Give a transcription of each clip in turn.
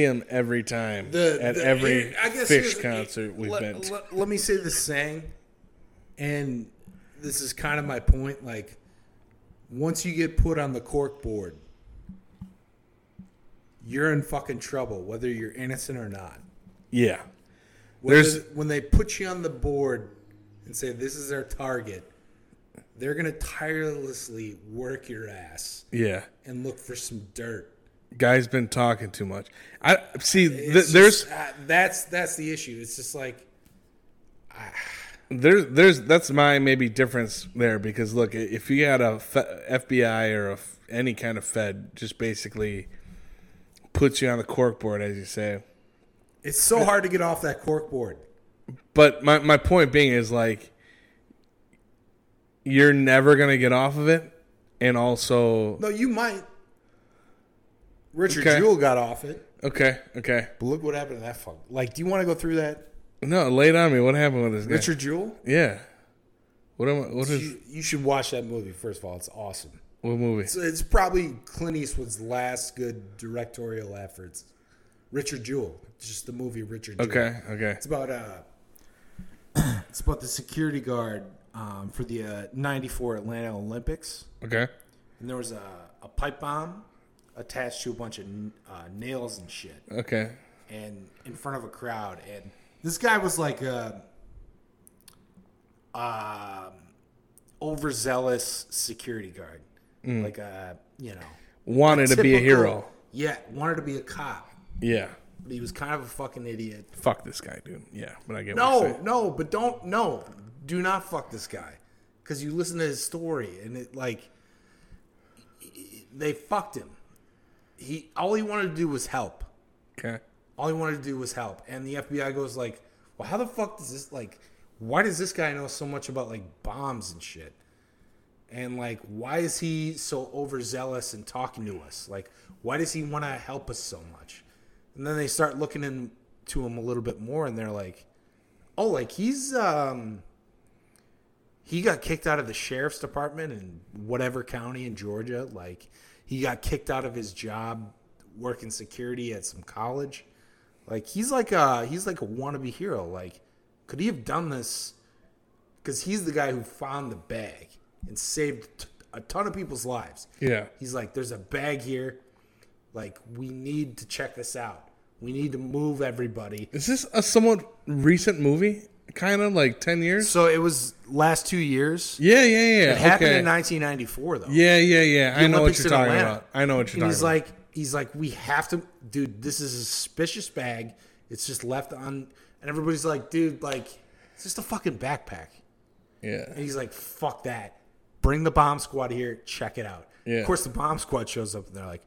him every time The, at the- every here- I guess Phish concert we've let, been to. Let, let me say this saying, and this is kind of my point. Like, once you get put on the cork board, you're in fucking trouble, whether you're innocent or not. yeah, Whether- There's- when they put you on the board and say this is their target, they're gonna tirelessly work your ass yeah. and look for some dirt. Guy's been talking too much. I see. Th- there's just, uh, that's that's the issue. It's just like there's there's that's my maybe difference there because look, if you had a F- FBI or a f- any kind of Fed just basically puts you on the cork board, as you say. it's so hard to get off that cork board. But my my point being is like you're never gonna get off of it, and also No, you might. Richard Okay. Jewell got off it, okay, okay. but look what happened to that fuck. Like, do you want to go through that? No, lay it on me. What happened with this guy? Richard Jewell? Yeah. What am I, what is You, you should watch that movie. First of all, it's awesome. what movie? It's, it's probably Clint Eastwood's last good directorial efforts. Richard Jewell, just the movie Richard. Jewell. Okay, okay. It's about uh, it's about the security guard um, for the uh, '94 Atlanta Olympics. Okay. and there was a, a pipe bomb attached to a bunch of uh, nails and shit, Okay. and in front of a crowd. And this guy was like a um, overzealous security guard, like a you know Wanted to be a hero. Yeah, wanted to be a cop, Yeah. but he was kind of a fucking idiot. Fuck this guy, dude. Yeah, but I get No, no, but don't no, do not fuck this guy, because you listen to his story and it like they fucked him. He all he wanted to do was help. Okay. All he wanted to do was help, and the FBI goes like, "Well, how the fuck does this like? Why does this guy know so much about like bombs and shit? And like, why is he so overzealous in talking to us? Like, why does he want to help us so much?" And then they start looking into him a little bit more, and they're like, "Oh, like he's um." He got kicked out of the sheriff's department in whatever county in Georgia. Like, he got kicked out of his job working security at some college. Like he's like a he's like a wannabe hero. Like, could he have done this? Because he's the guy who found the bag and saved t- a ton of people's lives. Yeah. He's like, there's a bag here. Like, we need to check this out. We need to move everybody. Is this a somewhat recent movie? Kind of like 10 years? So it was last two years. Yeah, yeah, yeah. It happened okay. in 1994, though. Yeah, yeah, yeah. I know what you're talking Atlanta. about. I know what you're talking about. And talking he's about. like, he's like, we have to, dude. This is a suspicious bag. It's just left on, and everybody's like, dude, like, it's just a fucking backpack. yeah. And he's like, fuck that. Bring the bomb squad here. Check it out. Yeah. Of course, the bomb squad shows up, and they're like,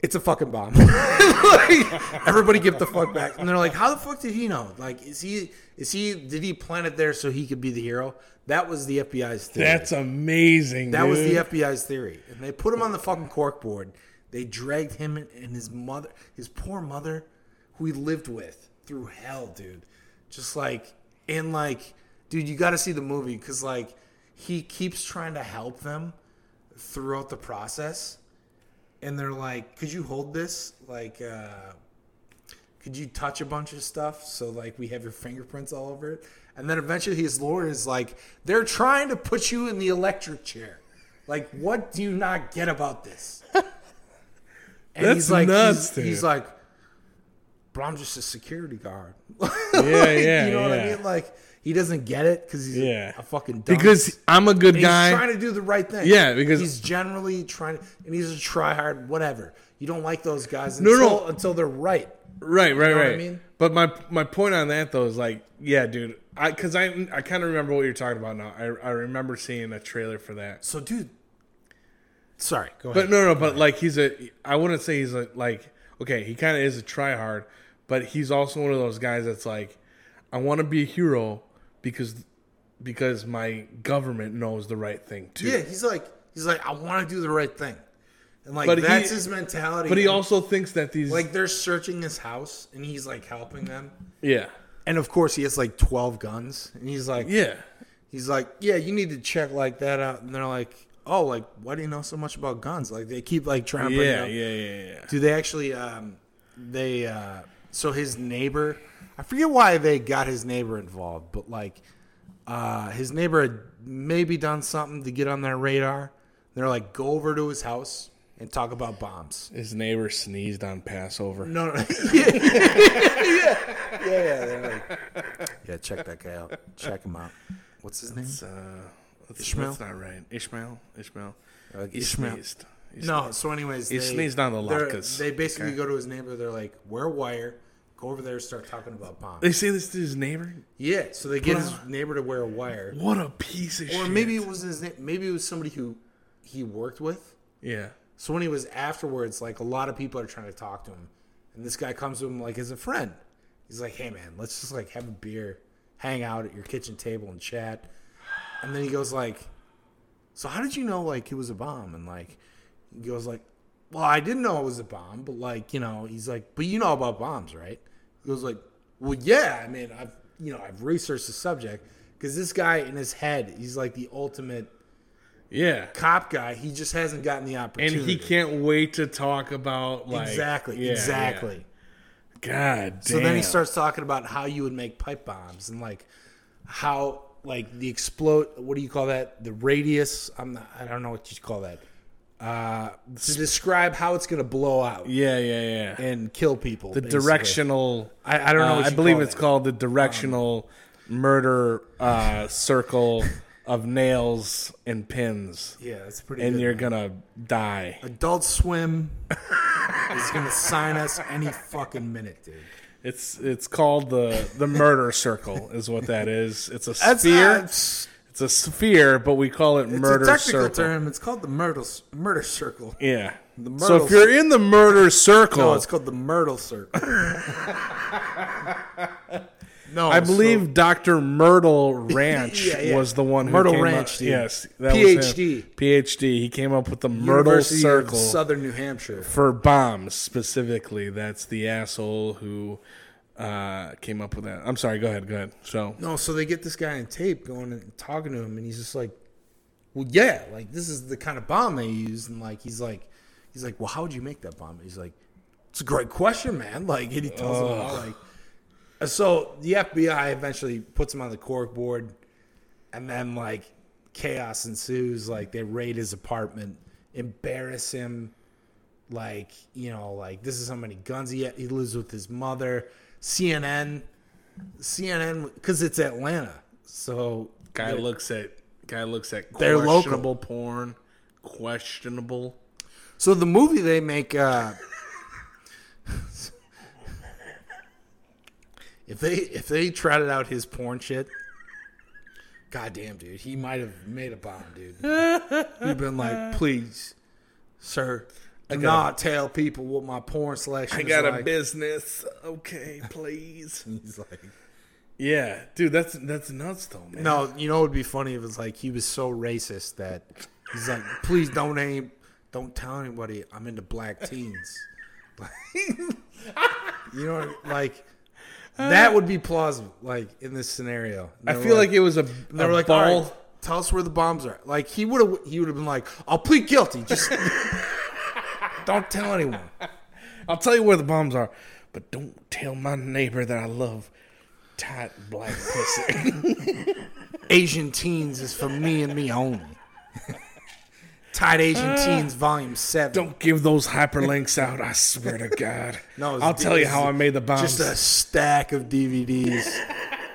it's a fucking bomb. like, everybody give the fuck back. And they're like, how the fuck did he know? Like, is he, is he, did he plant it there so he could be the hero? That was the FBI's theory. That's amazing. That was the. FBI's theory, and they put him on the fucking cork board. They dragged him and his mother, his poor mother, who he lived with through hell, dude. Just like and like, dude, you got to see the movie because like he keeps trying to help them throughout the process, and they're like, "Could you hold this? Like, uh, could you touch a bunch of stuff so like we have your fingerprints all over it?" And then eventually his lawyer is like, "They're trying to put you in the electric chair. Like, what do you not get about this?" And That's he's like, nuts, he's, he's like, "But I'm just a security guard." Yeah, yeah, you know what I mean? Like he doesn't get it because he's Yeah. a fucking dumb. Because I'm a good he's guy. trying to do the right thing. Yeah, because- he's generally trying to, and he's a try hard, whatever. You don't like those guys No, until, no. until they're right. Right, right, know what I mean? But my my point on that though is like, yeah, dude, I because I I kind of remember what you're talking about now. I I remember seeing a trailer for that. So, dude, sorry, go ahead. But ahead. no, no, but like he's a. I wouldn't say he's a like. Okay, he kind of is a tryhard, but he's also one of those guys that's like, I want to be a hero because because my government knows the right thing too. yeah, he's like, he's like, I want to do the right thing, and like But he- that's his mentality. But he And, also thinks that these like they're searching his house, and he's like helping them. yeah And of course, he has like twelve guns, and he's like, yeah he's like, yeah, you need to check like that out. And they're like, oh, like why do you know so much about guns? Like they keep like trying to yeah up. yeah yeah yeah. Do they actually? Um, they uh so his neighbor I forget why they got his neighbor involved, but like uh his neighbor had maybe done something to get on their radar. They're like, go over to his house and talk about bombs. His neighbor sneezed on Passover. No, no. yeah, yeah, yeah, yeah. They're like, yeah, check that guy out. Check him out. What's his name? Uh, that's, Ishmael? That's not right. Ishmael. Ishmael. He Ishmael. sneezed. He No, so anyways, He they, sneezed on the they're- They basically Okay. go to his neighbor. They're like, wear a wire, go over there, start talking about bombs. They say this to his neighbor. yeah, so they get his neighbor to wear a wire, What a piece of shit. or maybe it was his. Maybe it was somebody who he worked with. Yeah. So when he was afterwards, like a lot of people are trying to talk to him, and this guy comes to him like as a friend. He's like, "Hey man, let's just like have a beer, hang out at your kitchen table and chat." And then he goes like, "So how did you know like it was a bomb?" And like he goes like, "Well, I didn't know it was a bomb, but like you know," he's like, "But you know about bombs, right?" He goes like, "Well, yeah. I mean, I've you know I've researched the subject because this guy in his head, he's like the ultimate." Yeah. Cop guy, he just hasn't gotten the opportunity, And he can't wait to talk about like exactly, yeah, exactly. yeah. God damn. So then he starts talking about how you would make pipe bombs and like how like the explode. What do you call that? The radius. I'm not. I don't know what you call that. Uh, to describe how it's going to blow out Yeah, yeah, yeah. and kill people. The basically. directional. I, I don't know. uh, what I believe it's that. called the directional murder uh, circle of nails and pins, Yeah, that's pretty. and good, you're man. gonna die. Adult Swim is going to sign us any fucking minute, dude. It's it's called the the murder circle, is what that is. It's a That's sphere. uh, it's, a sphere, but we call it it's murder a technical circle. term. It's called the murder murder circle. Yeah. The so if you're in the murder circle, No, it's called the Myrtle Circle. no, I believe Dr. Myrtle Ranch Yeah, yeah. was the one who Myrtle came Ranch, up. Yes, that PhD. PhD. He came up with the so, Myrtle University Circle Southern New Hampshire. for bombs specifically. That's the asshole who uh, came up with that. I'm sorry. Go ahead. Go ahead. So No, so they get this guy on tape going and talking to him, and he's just like, "Well, yeah, like this is the kind of bomb they use." And like he's like, he's like, "Well, how would you make that bomb?" He's like, "It's a great question, man." Like, and he tells him like. So the FBI eventually puts him on the cork board, and then like chaos ensues. Like they raid his apartment, embarrass him. Like you know, like this is how many guns he he lives with his mother. CNN, CNN, because it's Atlanta. So guy looks at guy looks at They're local. questionable porn. Questionable. So the movie they make, uh, if they if they trotted out his porn shit, goddamn, dude, he might have made a bomb, dude. He'd been like, please, sir, do got not tell people what my porn selection I got a like. business. Okay, please. He's like, yeah, dude, that's that's nuts though, man. no, you know, it would be funny if it's like he was so racist that he's like, please don't aim, don't tell anybody I'm into black teens. you know, like that would be plausible. Like in this scenario, I feel like, it was a, they a were like, ball. all right, tell us where the bombs are. Like he would have, he would have been like, I'll plead guilty. Just don't tell anyone. I'll tell you where the bombs are, but don't tell my neighbor that I love tight black pussy. Asian teens is for me and me only. Tight Asian uh, Teens, Volume Seven. don't give those hyperlinks out. I swear to God. No, it's- I'll tell you how I made the bombs. just a stack of DVDs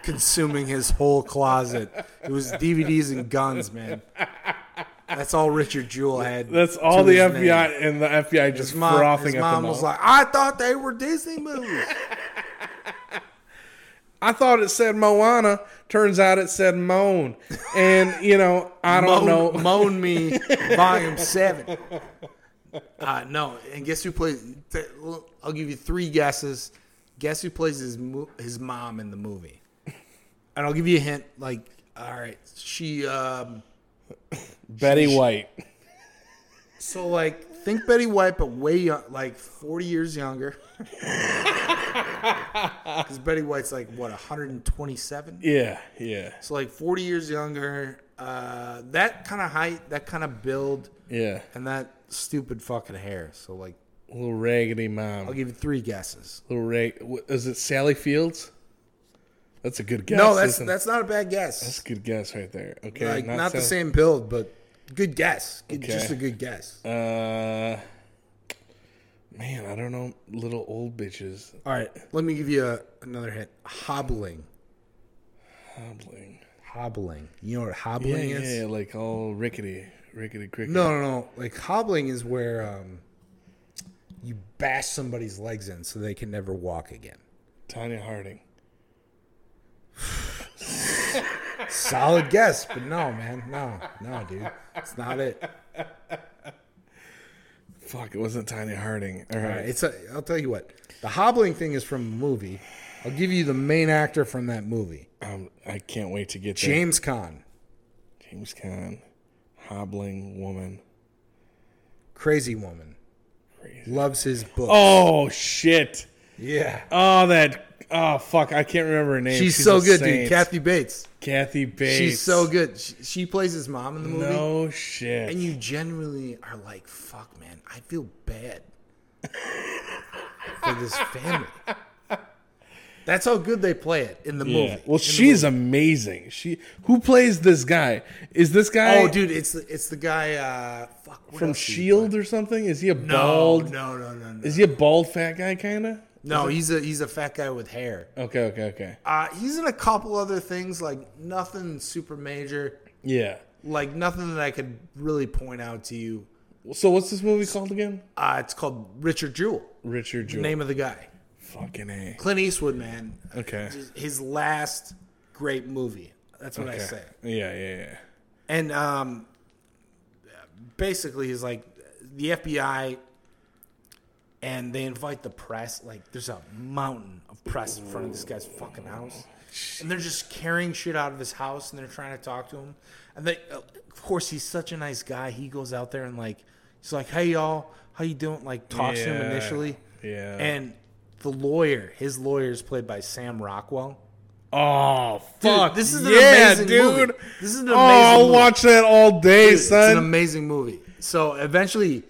consuming his whole closet. It was DVDs and guns, man. That's all Richard Jewell had. That's all the FBI name. and the FBI just His mom, frothing his at mom was like, I thought they were Disney movies. I thought it said Moana. Turns out it said Moan. And you know, I don't know. Moan, Moan Me, Volume 7. Uh, no, and guess who plays? I'll give you three guesses. Guess who plays his his mom in the movie? And I'll give you a hint. Like, all right, she. Um, Betty White. So like, think Betty White, but way young, like forty years younger. Because Betty White's like what 127. Yeah, yeah, So like 40 years younger. Uh, that kind of height, that kind of build, yeah. and that stupid fucking hair. So like, Little raggedy mom. I'll give you three guesses. Little rag. wh- Is it Sally Fields? That's a good guess. no, that's isn't that's not a bad guess. That's a good guess right there. Okay, like not, the same build, but good guess. Good- Okay. Just a good guess. Uh, man, I don't know. Little old bitches All right, let me give you a, another hint. Hobbling. hobbling. Hobbling. You know what hobbling yeah, is? yeah, like all rickety, rickety crickety. No, no, no. Like hobbling is where um, you bash somebody's legs in so they can never walk again. Tonya Harding. Solid guess, but no, man, no, no, dude, it's not it. Fuck, it wasn't Tiny Harding. All All right. right, it's a. I'll tell you what. The hobbling thing is from a movie. I'll give you the main actor from that movie, Um, I can't wait to get. James Caan. James Caan, hobbling woman. Crazy woman. Crazy. Loves his book. Oh shit! Yeah. Oh that. Oh fuck! I can't remember her name. She's, so good, saint. dude. Kathy Bates. Kathy Bates. She's so good. She, she plays his mom in the movie. No shit. And you generally are like, fuck, man, I feel bad for this family. That's how good they play it in the yeah. movie. Well, In she's movie. amazing. She who plays this guy? Is this guy Oh, dude, it's the it's the guy. Uh, fuck, from else did he Shield or something? Is he a play? bald? No, no, no, no, no. Is he a bald fat guy kind of? No, he's a he's a fat guy with hair. Okay, okay, okay. Uh, he's in a couple other things, like nothing super major, Yeah. like nothing that I could really point out to you. So what's this movie called again? Uh, it's called Richard Jewell. Richard Jewell. Name of the guy, Fucking a. Clint Eastwood, man. Okay. His last great movie. That's what I Okay. say. Yeah, yeah, yeah. And um, basically, he's like the FBI, and they invite the press. Like, there's a mountain of press in front of this guy's fucking house, and they're just carrying shit out of his house, and they're trying to talk to him. And they, uh, of course, he's such a nice guy. He goes out there and like, he's like, "Hey, y'all, how you doing?" Like, talks to him initially, Yeah. and the lawyer, his lawyer is played by Sam Rockwell. Oh Dude, fuck! this is an yeah, amazing dude. movie. This is an amazing. oh, I'll movie. watch that all day, Dude, it's an amazing movie. So eventually,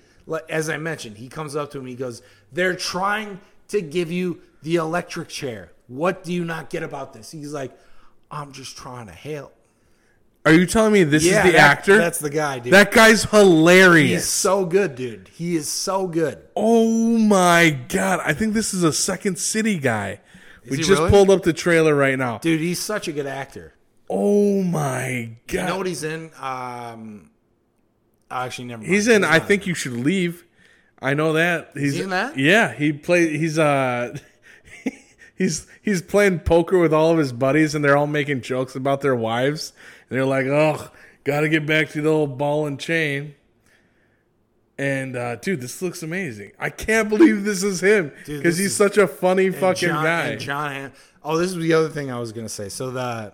as I mentioned, he comes up to him. He goes, "They're trying to give you the electric chair. What do you not get about this?" He's like, "I'm just trying to help." Are you telling me this Yeah, is the that- actor? That's the guy, dude. that guy's hilarious. He's so good, dude. He is so good. Oh my god! I think this is a Second City guy. we he just really? pulled up the trailer right now. Dude, he's such a good actor. Oh my god! You know what he's in? Um, actually, never. He's in. I think you should leave. I know that. He's he in that? Yeah, he play. He's uh. He's he's playing poker with all of his buddies, and they're all making jokes about their wives. And they're like, "Oh, got to get back to the old ball and chain." And uh, dude, this looks amazing. I can't believe this is him because he's is- such a funny fucking John, guy. And John Oh, this is the other thing I was gonna say. So the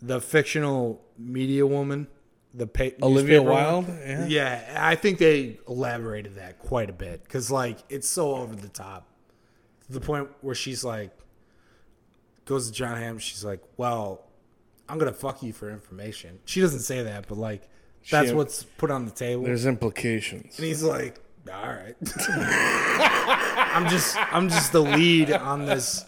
the fictional media woman, the pa- Olivia Wilde? Yeah. yeah, I think they elaborated that quite a bit because like it's so over the top to the point where she's like goes to Jon Hamm. She's like, "Well, I'm gonna fuck you for information." She doesn't say that, but like that's She- what's put on the table. There's implications. And he's like, "All right, I'm just I'm just the lead on this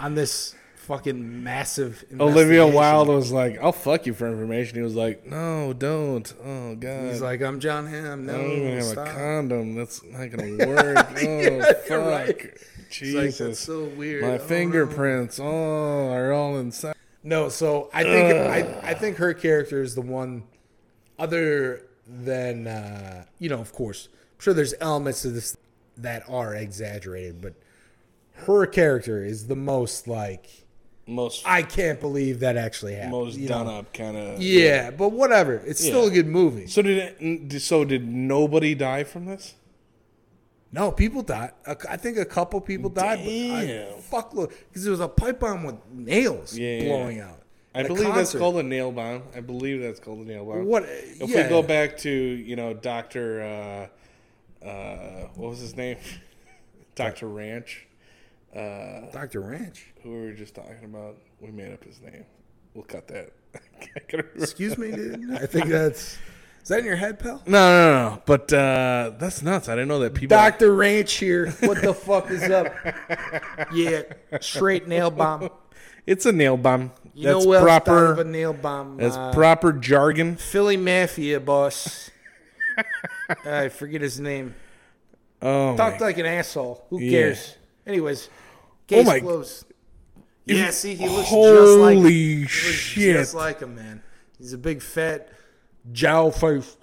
on this fucking massive." Olivia. Wilde was like, "I'll fuck you for information." He was like, "No, don't." Oh god. He's like, "I'm Jon Hamm. No, I don't even have stop." a condom. That's not gonna work. Oh you're fuck. right. Like, Jesus. "That's so weird." My Oh, fingerprints, oh, are all inside. No, so I think I, I think her character is the one, other than uh, you know, of course, I'm sure there's elements of this that are exaggerated, but her character is the most like Most I can't believe that actually happened. most done know? up kind of. Yeah, but whatever. It's still a good movie. So did it, so did nobody die from this? No, people died. I think a couple people died, but I, Damn. fuck look because it was a pipe bomb with nails Yeah, yeah. blowing out. I believe that's called a nail bomb. I believe that's called a nail bomb. What? If yeah. we go back to you know Doctor, uh, uh, what was his name? Doctor Ranch, uh, Dr. Ranch. who we were just talking about. We made up his name. We'll cut that. I gotta remember. Excuse me, dude. I think that's Is that in your head, pal? No, no, no. But uh, that's nuts. I didn't know that people. Dr. Ranch here. What the fuck is up? Yeah, straight nail bomb. It's a nail bomb. You that's know what proper. of a nail bomb? That's Uh, proper jargon. Philly Mafia boss. I forget his name. Oh, Talked my. like an asshole. Who Yeah. cares? Anyways, oh case my- closed. Yeah, see, he looks just like holy he looks shit! just like him, man. He's a big fat jowl face.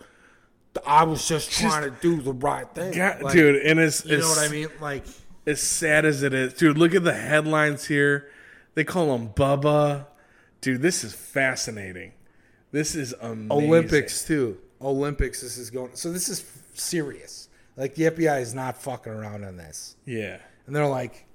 I was just trying to do the right thing, God, Like, dude, and as You know what I mean? Like, as sad as it is, dude. Look at the headlines here. They call him Bubba. Dude, this is fascinating. This is amazing. Olympics too. Olympics. This is going. So this is serious. Like the FBI is not fucking around on this, Yeah. And they're like,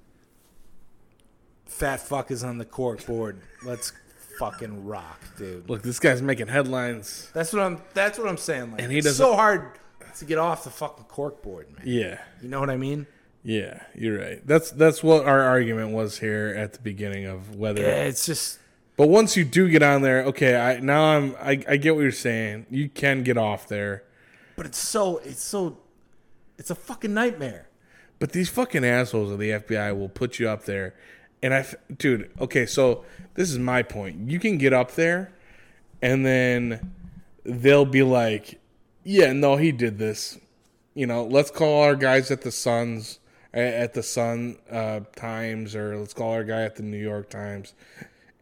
"Fat fuck is on the cork board. Let's fucking rock, dude." Look, this guy's making headlines. That's what I'm. That's what I'm saying. Like, And he it's doesn't- so hard to get off the fucking cork board, man. Yeah. You know what I mean? Yeah, you're right. That's that's what our argument was here at the beginning of whether. Yeah, it's just But once you do get on there, okay, I now I'm I, I get what you're saying. You can get off there. but it's so it's so it's a fucking nightmare. But these fucking assholes of the FBI will put you up there. And I, dude, okay, so this is my point. You can get up there and then they'll be like, yeah, no, he did this. You know, let's call our guys at the Suns, at the Sun uh, Times, or let's call our guy at the New York Times,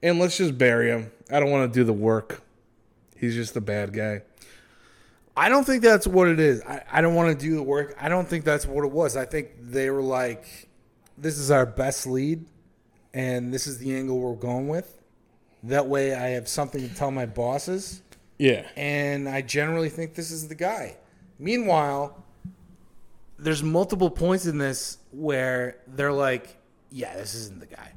and let's just bury him. I don't want to do the work. He's just a bad guy. I don't think that's what it is. I, I don't want to do the work. I don't think that's what it was. I think they were like, this is our best lead, and this is the angle we're going with. That way, I have something to tell my bosses, Yeah. and I generally think this is the guy. Meanwhile, there's multiple points in this where they're like, yeah, this isn't the guy.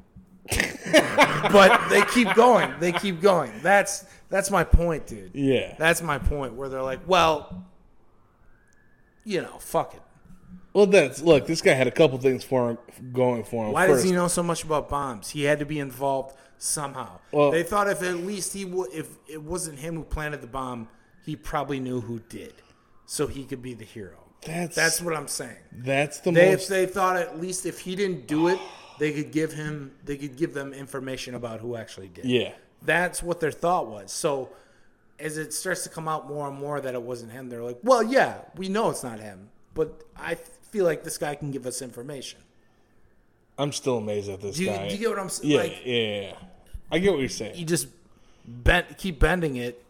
but they keep going. They keep going. That's that's my point, dude. Yeah. That's my point where they're like, well, you know, fuck it. Well, that's look. This guy had a couple things for him going for him. Why First, does he know so much about bombs? He had to be involved somehow. Well- they thought if at least he would, if it wasn't him who planted the bomb, he probably knew who did, so he could be the hero. That's That's what I'm saying. that's the They most. they thought at least if he didn't do it, they could give him they could give them information about who actually did. yeah. That's what their thought was. So as it starts to come out more and more that it wasn't him, they're like, "Well, yeah, we know it's not him, but I feel like this guy can give us information." I'm still amazed at this Do you, guy. do you get what I'm saying? yeah, Like yeah, yeah, yeah. I get what you're saying. you just bend, keep bending it,